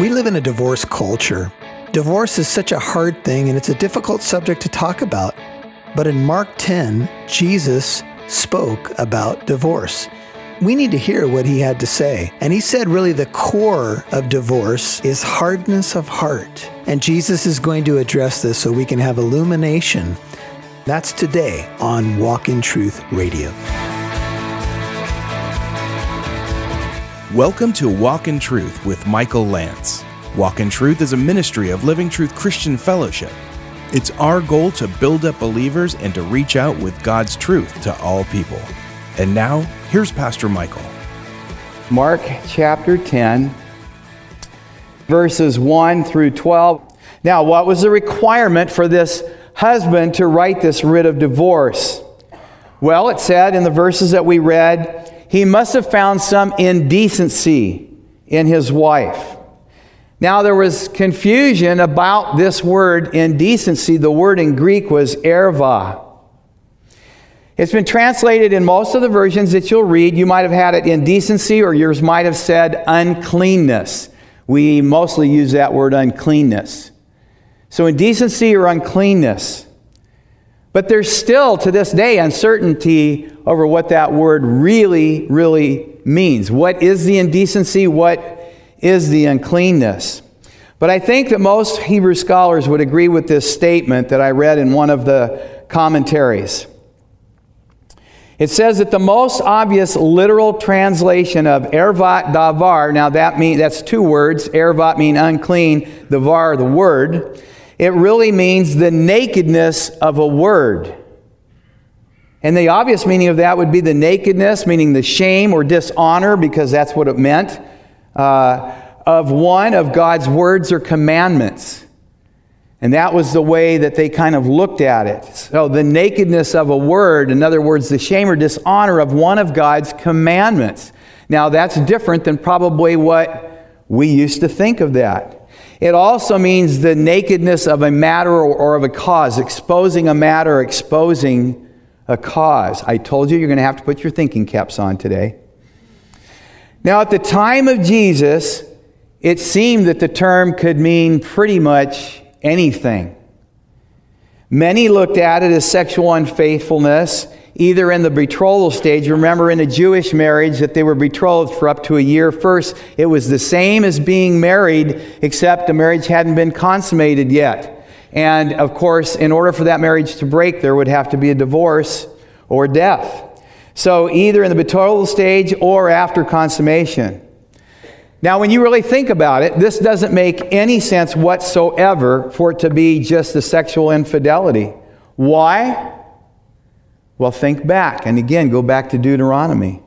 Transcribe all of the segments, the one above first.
We live in a divorce culture. Divorce is such a hard thing and it's a difficult subject to talk about. But in Mark 10, Jesus spoke about divorce. We need to hear what he had to say. And he said, really, the core of divorce is hardness of heart. And Jesus is going to address this so we can have illumination. That's today on Walk in Truth Radio. Welcome to Walk in Truth with Michael Lance. Walk in Truth is a ministry of Living Truth Christian Fellowship. It's our goal to build up believers and to reach out with God's truth to all people. And now, here's Pastor Michael. Mark chapter 10, verses 1 through 12. Now, what was the requirement for this husband to write this writ of divorce? Well, it said in the verses that we read, he must have found some indecency in his wife. Now, there was confusion about this word indecency. The word in Greek was erva. It's been translated in most of the versions that you'll read. You might have had it indecency, or yours might have said uncleanness. We mostly use that word uncleanness. So, indecency or uncleanness. But there's still, to this day, uncertainty over what that word really, really means. What is the indecency? What is the uncleanness. But I think that most Hebrew scholars would agree with this statement that I read in one of the commentaries. It says that the most obvious literal translation of ervat davar, now that mean, that's two words, ervat mean unclean, davar the word. It really means the nakedness of a word. And the obvious meaning of that would be the nakedness, meaning the shame or dishonor, because that's what it meant uh, of one of God's words or commandments. And that was the way that they kind of looked at it. So, the nakedness of a word, in other words, the shame or dishonor of one of God's commandments. Now, that's different than probably what we used to think of that. It also means the nakedness of a matter or of a cause, exposing a matter, exposing a cause. I told you you're going to have to put your thinking caps on today. Now, at the time of Jesus, it seemed that the term could mean pretty much anything. Many looked at it as sexual unfaithfulness, either in the betrothal stage. Remember, in a Jewish marriage, that they were betrothed for up to a year. First, it was the same as being married, except the marriage hadn't been consummated yet. And of course, in order for that marriage to break, there would have to be a divorce or death. So, either in the betrothal stage or after consummation. Now, when you really think about it, this doesn't make any sense whatsoever for it to be just the sexual infidelity. Why? Well, think back. And again, go back to Deuteronomy.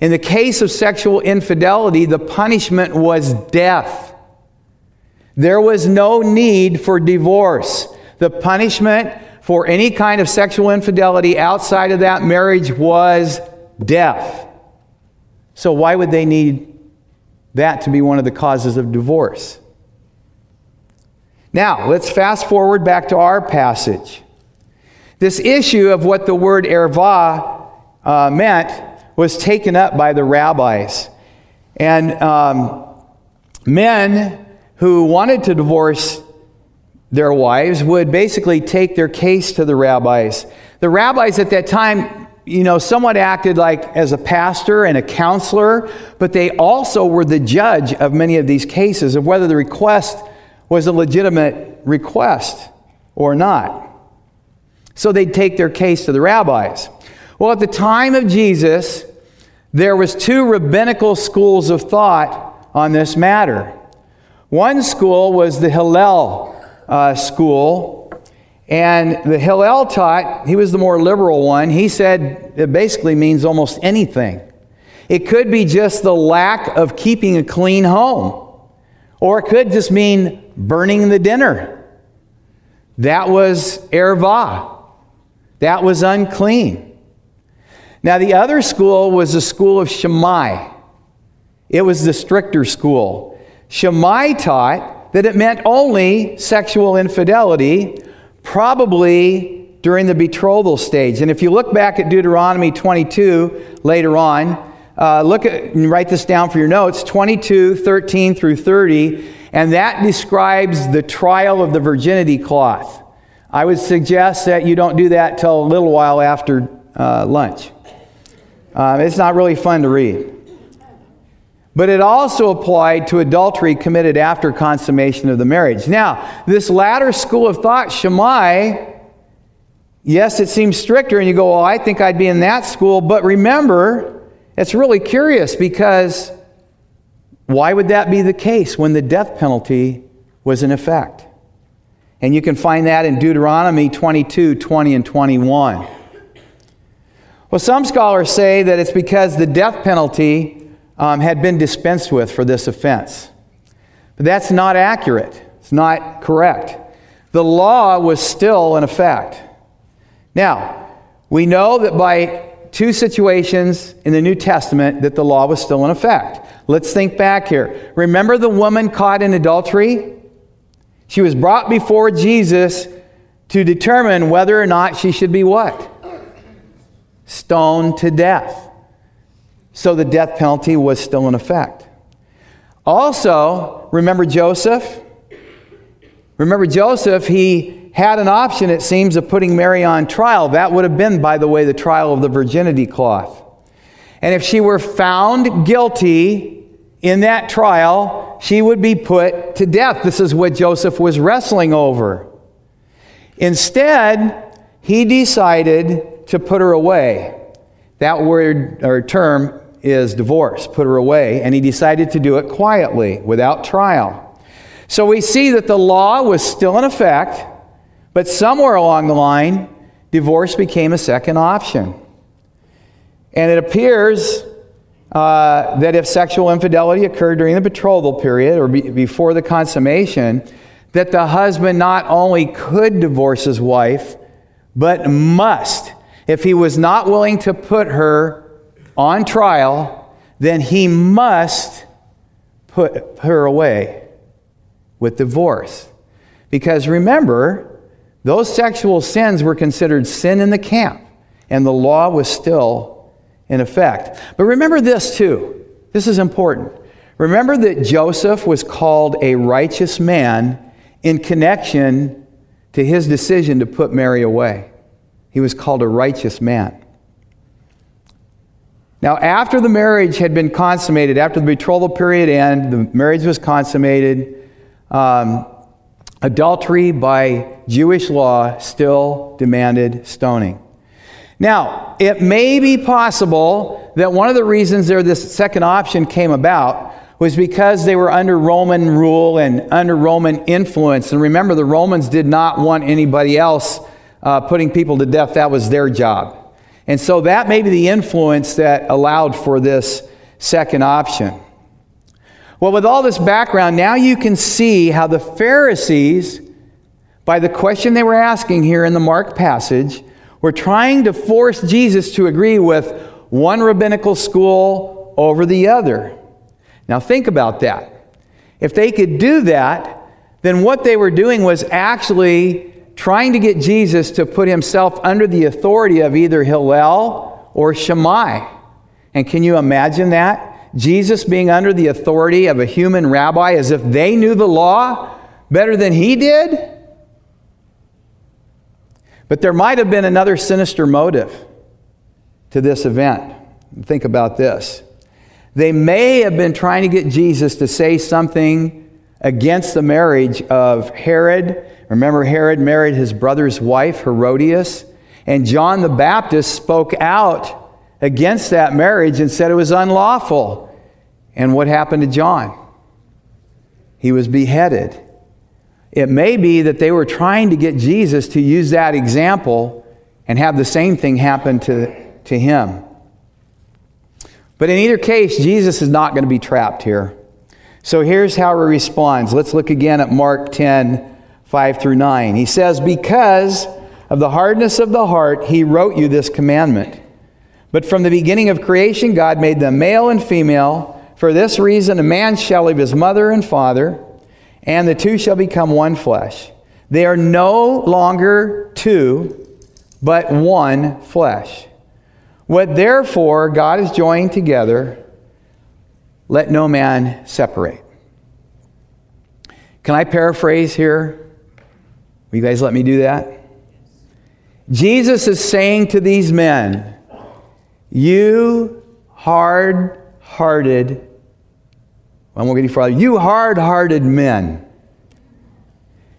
In the case of sexual infidelity, the punishment was death. There was no need for divorce. The punishment for any kind of sexual infidelity outside of that marriage was death. So, why would they need that to be one of the causes of divorce? Now, let's fast forward back to our passage. This issue of what the word erva uh, meant was taken up by the rabbis. And um, men who wanted to divorce their wives would basically take their case to the rabbis. The rabbis at that time, you know, somewhat acted like as a pastor and a counselor, but they also were the judge of many of these cases of whether the request was a legitimate request or not. So they'd take their case to the rabbis. Well, at the time of Jesus, there was two rabbinical schools of thought on this matter. One school was the Hillel uh, school. And the Hillel taught, he was the more liberal one, he said it basically means almost anything. It could be just the lack of keeping a clean home, or it could just mean burning the dinner. That was erva. That was unclean. Now, the other school was the school of Shammai. It was the stricter school. Shammai taught that it meant only sexual infidelity, probably during the betrothal stage. And if you look back at Deuteronomy 22 later on, uh, look at and write this down for your notes 22, 13 through 30, and that describes the trial of the virginity cloth. I would suggest that you don't do that till a little while after uh, lunch. Um, it's not really fun to read. But it also applied to adultery committed after consummation of the marriage. Now, this latter school of thought, Shammai, yes, it seems stricter, and you go, well, I think I'd be in that school. But remember, it's really curious because why would that be the case when the death penalty was in effect? And you can find that in Deuteronomy 22 20 and 21. Well, some scholars say that it's because the death penalty um, had been dispensed with for this offense. But that's not accurate, it's not correct. The law was still in effect. Now, we know that by two situations in the New Testament that the law was still in effect. Let's think back here. Remember the woman caught in adultery? She was brought before Jesus to determine whether or not she should be what? stoned to death. So the death penalty was still in effect. Also, remember Joseph? Remember Joseph, he had an option, it seems, of putting Mary on trial. That would have been, by the way, the trial of the virginity cloth. And if she were found guilty in that trial, she would be put to death. This is what Joseph was wrestling over. Instead, he decided to put her away. That word or term is divorce, put her away, and he decided to do it quietly, without trial. So we see that the law was still in effect, but somewhere along the line, divorce became a second option. And it appears uh, that if sexual infidelity occurred during the betrothal period or be- before the consummation, that the husband not only could divorce his wife, but must if he was not willing to put her on trial, then he must put her away with divorce. Because remember, those sexual sins were considered sin in the camp, and the law was still in effect. But remember this too. This is important. Remember that Joseph was called a righteous man in connection to his decision to put Mary away. He was called a righteous man. Now, after the marriage had been consummated, after the betrothal period ended, the marriage was consummated, um, adultery by Jewish law still demanded stoning. Now, it may be possible that one of the reasons there this second option came about was because they were under Roman rule and under Roman influence. And remember, the Romans did not want anybody else uh, putting people to death, that was their job. And so that may be the influence that allowed for this second option. Well, with all this background, now you can see how the Pharisees, by the question they were asking here in the Mark passage, were trying to force Jesus to agree with one rabbinical school over the other. Now, think about that. If they could do that, then what they were doing was actually trying to get Jesus to put himself under the authority of either Hillel or Shammai. And can you imagine that? Jesus being under the authority of a human rabbi as if they knew the law better than he did? But there might have been another sinister motive to this event. Think about this. They may have been trying to get Jesus to say something against the marriage of Herod. Remember, Herod married his brother's wife, Herodias, and John the Baptist spoke out against that marriage and said it was unlawful. And what happened to John? He was beheaded. It may be that they were trying to get Jesus to use that example and have the same thing happen to, to him. But in either case, Jesus is not going to be trapped here. So here's how he responds. Let's look again at Mark 10 5 through 9. He says, Because of the hardness of the heart, he wrote you this commandment. But from the beginning of creation, God made them male and female. For this reason, a man shall leave his mother and father, and the two shall become one flesh. They are no longer two, but one flesh. What therefore God has joined together, let no man separate. Can I paraphrase here? Will you guys let me do that? Jesus is saying to these men, You hard hearted, I won't get any farther, you hard hearted men,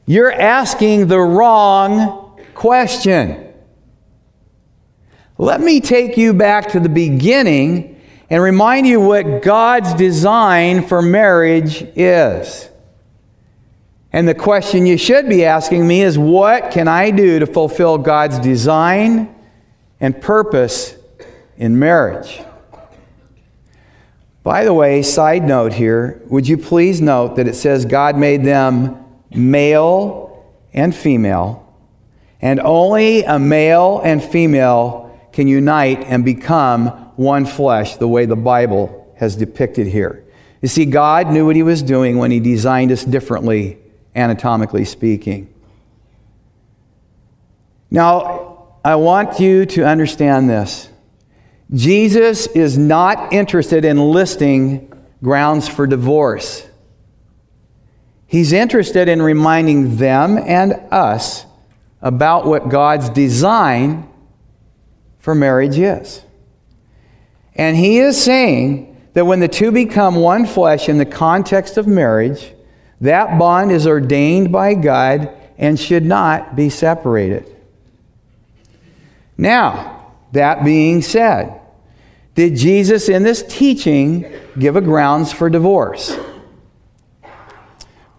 you're asking the wrong question. Let me take you back to the beginning and remind you what God's design for marriage is. And the question you should be asking me is what can I do to fulfill God's design and purpose in marriage? By the way, side note here, would you please note that it says God made them male and female, and only a male and female can unite and become one flesh the way the Bible has depicted here. You see, God knew what He was doing when He designed us differently anatomically speaking. Now, I want you to understand this. Jesus is not interested in listing grounds for divorce. He's interested in reminding them and us about what God's design for marriage is. And he is saying that when the two become one flesh in the context of marriage, that bond is ordained by God and should not be separated. Now, that being said, did Jesus in this teaching give a grounds for divorce?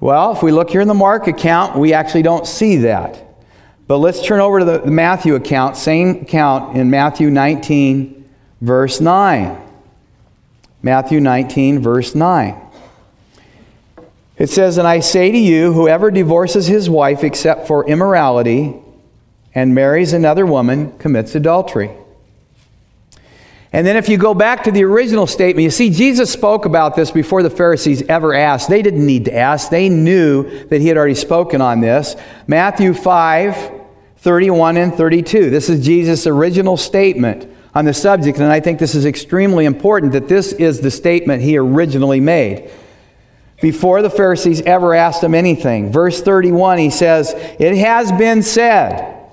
Well, if we look here in the Mark account, we actually don't see that. But let's turn over to the Matthew account, same account in Matthew 19, verse 9. Matthew 19, verse 9. It says, And I say to you, whoever divorces his wife except for immorality and marries another woman commits adultery. And then if you go back to the original statement, you see, Jesus spoke about this before the Pharisees ever asked. They didn't need to ask, they knew that he had already spoken on this. Matthew 5 31 and 32. This is Jesus' original statement on the subject, and I think this is extremely important that this is the statement he originally made before the Pharisees ever asked him anything. Verse 31, he says, It has been said,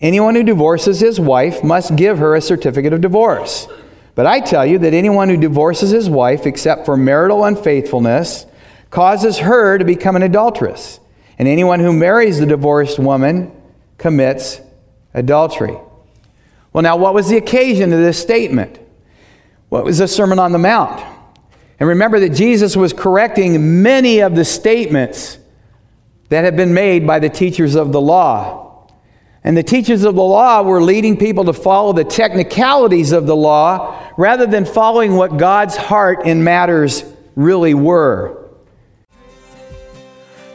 anyone who divorces his wife must give her a certificate of divorce. But I tell you that anyone who divorces his wife, except for marital unfaithfulness, causes her to become an adulteress. And anyone who marries the divorced woman commits adultery. Well, now, what was the occasion of this statement? What was the Sermon on the Mount? And remember that Jesus was correcting many of the statements that had been made by the teachers of the law. And the teachers of the law were leading people to follow the technicalities of the law rather than following what God's heart in matters really were.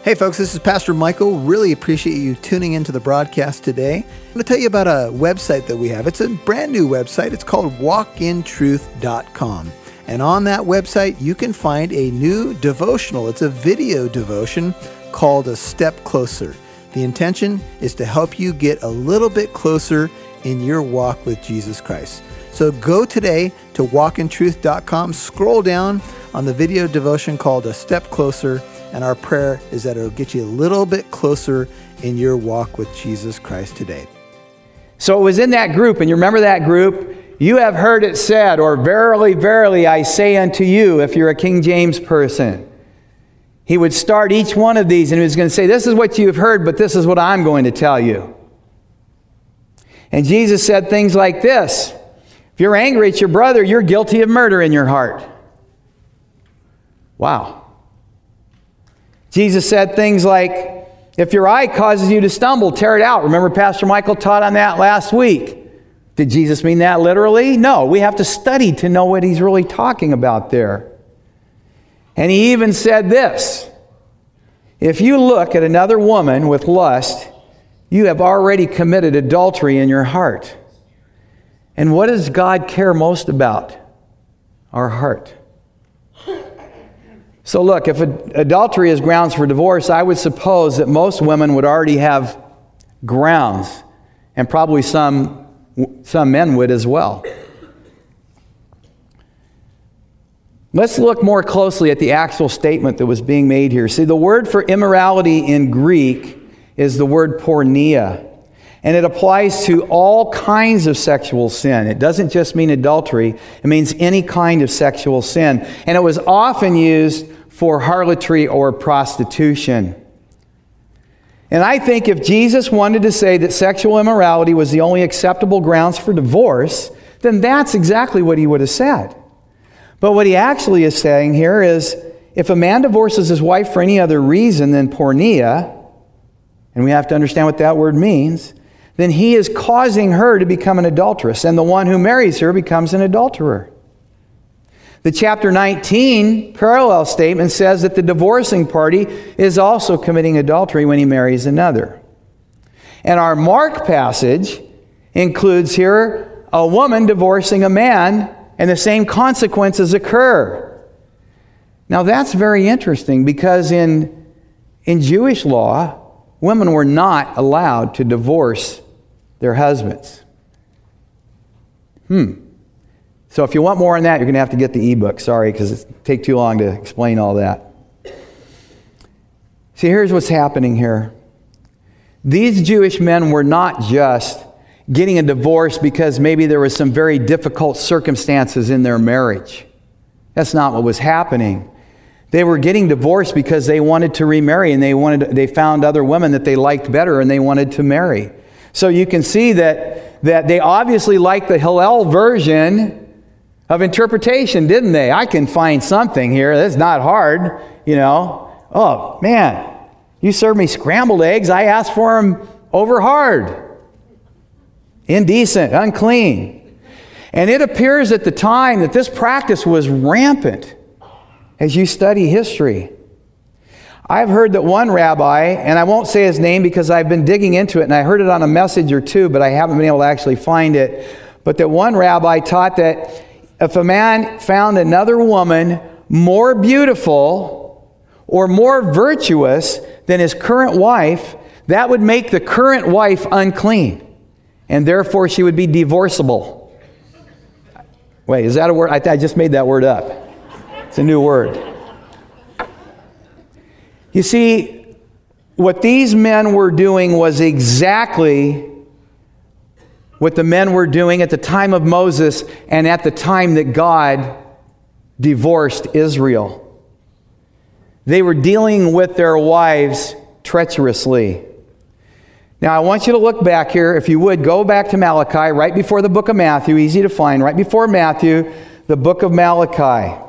Hey, folks, this is Pastor Michael. Really appreciate you tuning into the broadcast today. I'm going to tell you about a website that we have. It's a brand new website. It's called walkintruth.com. And on that website, you can find a new devotional. It's a video devotion called A Step Closer. The intention is to help you get a little bit closer in your walk with Jesus Christ. So go today to walkintruth.com, scroll down on the video devotion called A Step Closer, and our prayer is that it'll get you a little bit closer in your walk with Jesus Christ today. So it was in that group, and you remember that group? You have heard it said, or verily, verily, I say unto you, if you're a King James person. He would start each one of these and he was going to say, This is what you've heard, but this is what I'm going to tell you. And Jesus said things like this If you're angry at your brother, you're guilty of murder in your heart. Wow. Jesus said things like, If your eye causes you to stumble, tear it out. Remember, Pastor Michael taught on that last week. Did Jesus mean that literally? No, we have to study to know what he's really talking about there. And he even said this If you look at another woman with lust, you have already committed adultery in your heart. And what does God care most about? Our heart. So, look, if adultery is grounds for divorce, I would suppose that most women would already have grounds, and probably some some men would as well. Let's look more closely at the actual statement that was being made here. See, the word for immorality in Greek is the word porneia, and it applies to all kinds of sexual sin. It doesn't just mean adultery, it means any kind of sexual sin. And it was often used for harlotry or prostitution. And I think if Jesus wanted to say that sexual immorality was the only acceptable grounds for divorce, then that's exactly what he would have said. But what he actually is saying here is if a man divorces his wife for any other reason than porneia, and we have to understand what that word means, then he is causing her to become an adulteress, and the one who marries her becomes an adulterer. The chapter 19 parallel statement says that the divorcing party is also committing adultery when he marries another. And our Mark passage includes here a woman divorcing a man and the same consequences occur. Now, that's very interesting because in, in Jewish law, women were not allowed to divorce their husbands. Hmm. So, if you want more on that, you're going to have to get the ebook. Sorry, because it take too long to explain all that. See, here's what's happening here. These Jewish men were not just getting a divorce because maybe there was some very difficult circumstances in their marriage. That's not what was happening. They were getting divorced because they wanted to remarry and they wanted they found other women that they liked better and they wanted to marry. So you can see that that they obviously liked the Hillel version of interpretation, didn't they? I can find something here that's not hard, you know. Oh, man, you serve me scrambled eggs, I asked for them over hard indecent, unclean. And it appears at the time that this practice was rampant as you study history. I've heard that one rabbi, and I won't say his name because I've been digging into it and I heard it on a message or two, but I haven't been able to actually find it. But that one rabbi taught that if a man found another woman more beautiful or more virtuous than his current wife, that would make the current wife unclean and therefore she would be divorceable. Wait, is that a word? I, I just made that word up. It's a new word. You see, what these men were doing was exactly what the men were doing at the time of Moses and at the time that God divorced Israel. They were dealing with their wives treacherously. Now, I want you to look back here. If you would, go back to Malachi, right before the book of Matthew, easy to find, right before Matthew, the book of Malachi.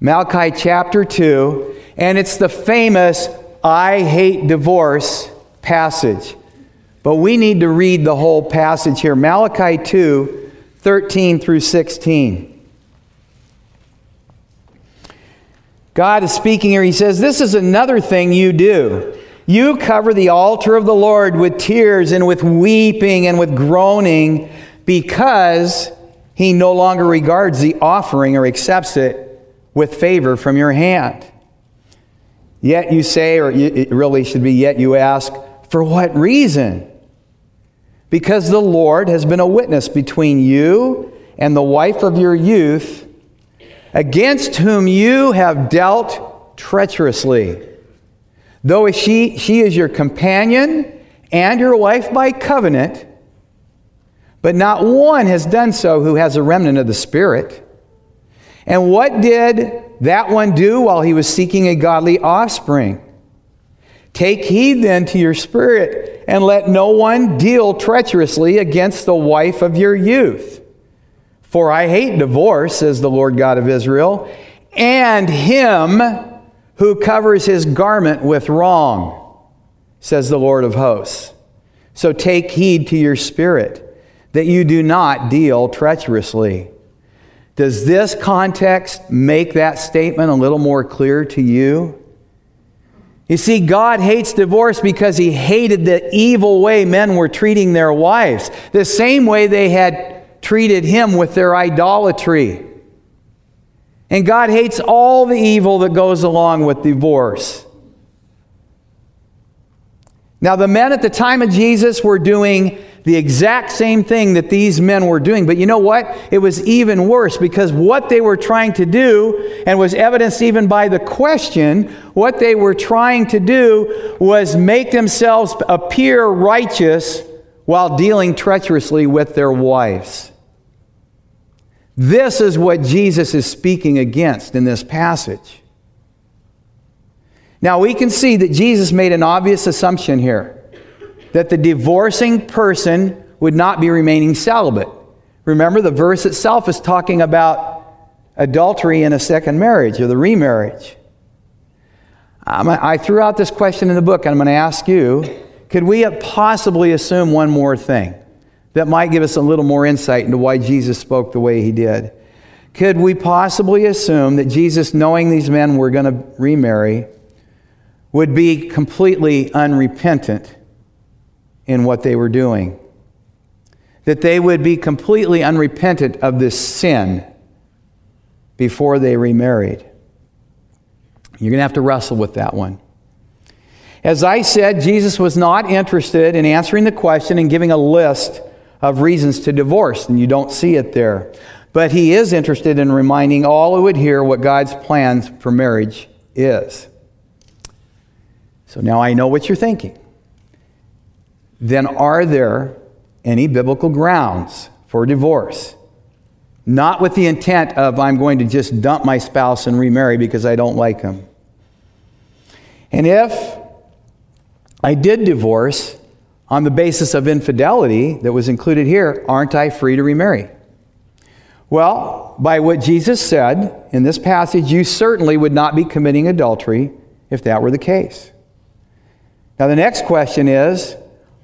Malachi chapter 2, and it's the famous I hate divorce passage. But we need to read the whole passage here. Malachi 2, 13 through 16. God is speaking here. He says, This is another thing you do. You cover the altar of the Lord with tears and with weeping and with groaning because he no longer regards the offering or accepts it with favor from your hand. Yet you say, or it really should be, yet you ask, for what reason? Because the Lord has been a witness between you and the wife of your youth, against whom you have dealt treacherously Though she, she is your companion and your wife by covenant, but not one has done so who has a remnant of the Spirit. And what did that one do while he was seeking a godly offspring? Take heed then to your spirit, and let no one deal treacherously against the wife of your youth. For I hate divorce, says the Lord God of Israel, and him who covers his garment with wrong, says the Lord of hosts. So take heed to your spirit, that you do not deal treacherously. Does this context make that statement a little more clear to you? You see, God hates divorce because he hated the evil way men were treating their wives, the same way they had treated him with their idolatry. And God hates all the evil that goes along with divorce. Now, the men at the time of Jesus were doing the exact same thing that these men were doing. But you know what? It was even worse because what they were trying to do, and was evidenced even by the question, what they were trying to do was make themselves appear righteous while dealing treacherously with their wives. This is what Jesus is speaking against in this passage. Now we can see that Jesus made an obvious assumption here that the divorcing person would not be remaining celibate. Remember, the verse itself is talking about adultery in a second marriage or the remarriage. I threw out this question in the book, and I'm going to ask you could we possibly assume one more thing that might give us a little more insight into why Jesus spoke the way he did? Could we possibly assume that Jesus, knowing these men were going to remarry, would be completely unrepentant in what they were doing. That they would be completely unrepentant of this sin before they remarried. You're going to have to wrestle with that one. As I said, Jesus was not interested in answering the question and giving a list of reasons to divorce, and you don't see it there. But he is interested in reminding all who would hear what God's plans for marriage is. So now I know what you're thinking. Then are there any biblical grounds for divorce? Not with the intent of I'm going to just dump my spouse and remarry because I don't like him. And if I did divorce on the basis of infidelity that was included here, aren't I free to remarry? Well, by what Jesus said in this passage, you certainly would not be committing adultery if that were the case. Now, the next question is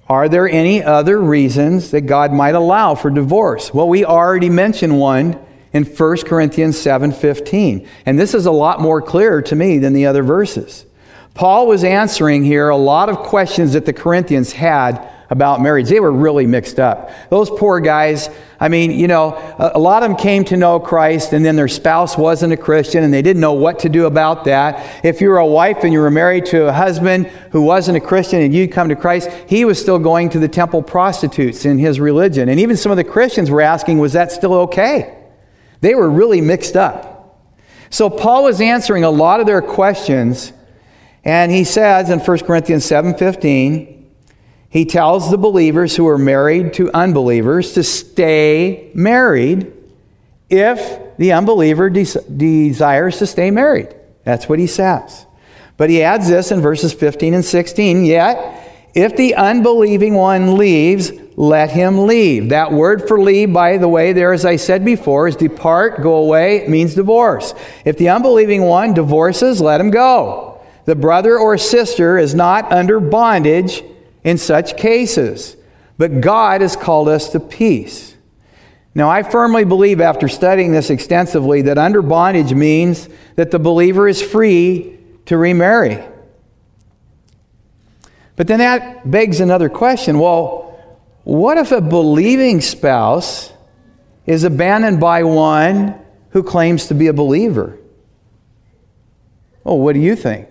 Are there any other reasons that God might allow for divorce? Well, we already mentioned one in 1 Corinthians 7:15. And this is a lot more clear to me than the other verses. Paul was answering here a lot of questions that the Corinthians had about marriage. They were really mixed up. Those poor guys, I mean, you know, a, lot of them came to know Christ and then their spouse wasn't a Christian and they didn't know what to do about that. If you were a wife and you were married to a husband who wasn't a Christian and you'd come to Christ, he was still going to the temple prostitutes in his religion. And even some of the Christians were asking, was that still okay? They were really mixed up. So Paul was answering a lot of their questions and he says in 1 Corinthians 7:15, he tells the believers who are married to unbelievers to stay married if the unbeliever des- desires to stay married. That's what he says. But he adds this in verses 15 and 16 Yet, if the unbelieving one leaves, let him leave. That word for leave, by the way, there, as I said before, is depart, go away, it means divorce. If the unbelieving one divorces, let him go. The brother or sister is not under bondage in such cases. But God has called us to peace. Now, I firmly believe, after studying this extensively, that under bondage means that the believer is free to remarry. But then that begs another question well, what if a believing spouse is abandoned by one who claims to be a believer? Oh, what do you think?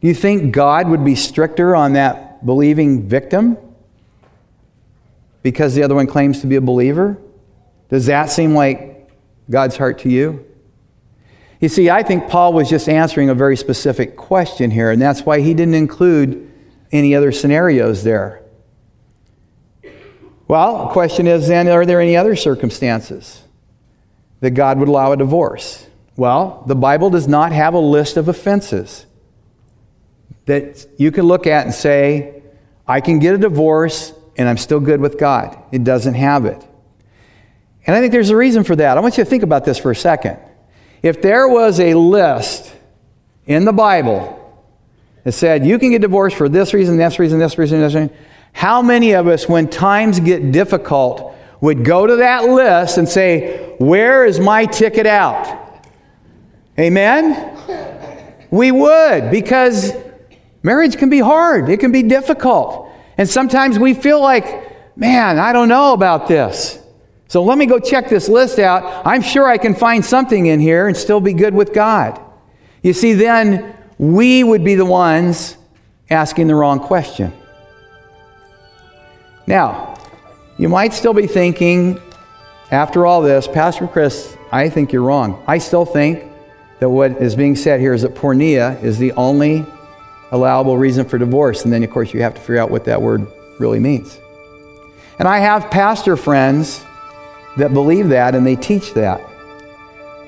Do you think God would be stricter on that believing victim because the other one claims to be a believer? Does that seem like God's heart to you? You see, I think Paul was just answering a very specific question here, and that's why he didn't include any other scenarios there. Well, the question is then are there any other circumstances that God would allow a divorce? Well, the Bible does not have a list of offenses that you can look at and say, I can get a divorce and I'm still good with God. It doesn't have it. And I think there's a reason for that. I want you to think about this for a second. If there was a list in the Bible that said you can get divorced for this reason, this reason, this reason, this reason, how many of us, when times get difficult, would go to that list and say, Where is my ticket out? Amen? We would, because Marriage can be hard, it can be difficult. And sometimes we feel like, man, I don't know about this. So let me go check this list out. I'm sure I can find something in here and still be good with God. You see, then we would be the ones asking the wrong question. Now, you might still be thinking, after all this, Pastor Chris, I think you're wrong. I still think that what is being said here is that porneia is the only allowable reason for divorce. And then, of course, you have to figure out what that word really means. And I have pastor friends that believe that and they teach that.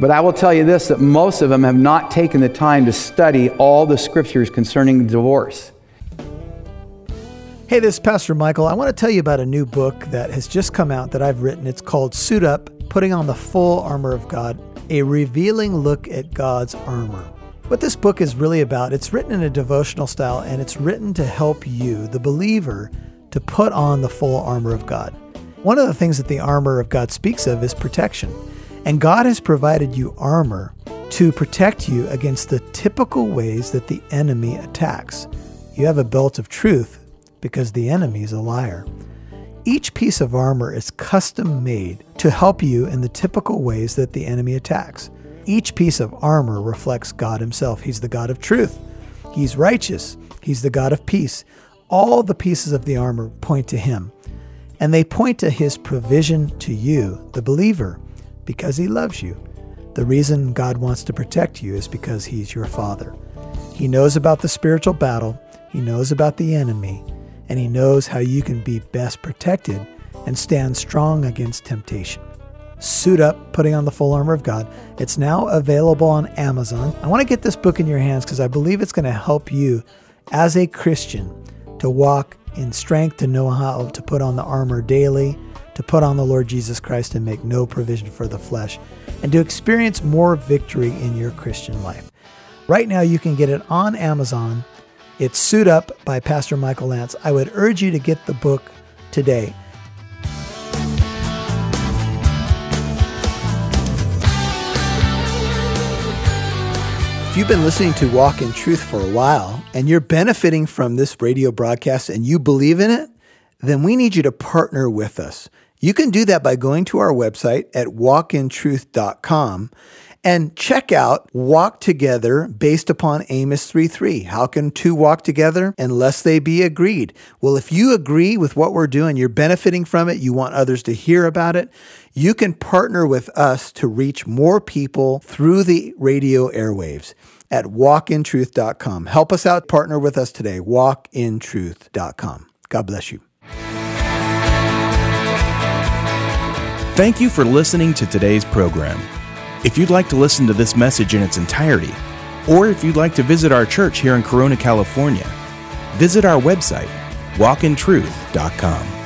But I will tell you this that most of them have not taken the time to study all the scriptures concerning divorce. Hey, this is Pastor Michael. I want to tell you about a new book that has just come out that I've written. It's called Suit Up Putting on the Full Armor of God, a revealing look at God's armor. What this book is really about, it's written in a devotional style and it's written to help you, the believer, to put on the full armor of God. One of the things that the armor of God speaks of is protection. And God has provided you armor to protect you against the typical ways that the enemy attacks. You have a belt of truth because the enemy is a liar. Each piece of armor is custom made to help you in the typical ways that the enemy attacks. Each piece of armor reflects God Himself. He's the God of truth, He's righteous, He's the God of peace. All the pieces of the armor point to Him, and they point to His provision to you, the believer, because He loves you. The reason God wants to protect you is because He's your Father. He knows about the spiritual battle, He knows about the enemy, and He knows how you can be best protected and stand strong against temptation. Suit Up, Putting on the Full Armor of God. It's now available on Amazon. I want to get this book in your hands because I believe it's going to help you as a Christian to walk in strength, to know how to put on the armor daily, to put on the Lord Jesus Christ and make no provision for the flesh, and to experience more victory in your Christian life. Right now, you can get it on Amazon it's Suit Up by Pastor Michael Lance. I would urge you to get the book today. If you've been listening to Walk in Truth for a while and you're benefiting from this radio broadcast and you believe in it, then we need you to partner with us. You can do that by going to our website at walkintruth.com and check out Walk Together based upon Amos 3:3. How can two walk together unless they be agreed? Well, if you agree with what we're doing, you're benefiting from it, you want others to hear about it, you can partner with us to reach more people through the radio airwaves at walkintruth.com. Help us out, partner with us today. Walkintruth.com. God bless you. Thank you for listening to today's program. If you'd like to listen to this message in its entirety, or if you'd like to visit our church here in Corona, California, visit our website, walkintruth.com.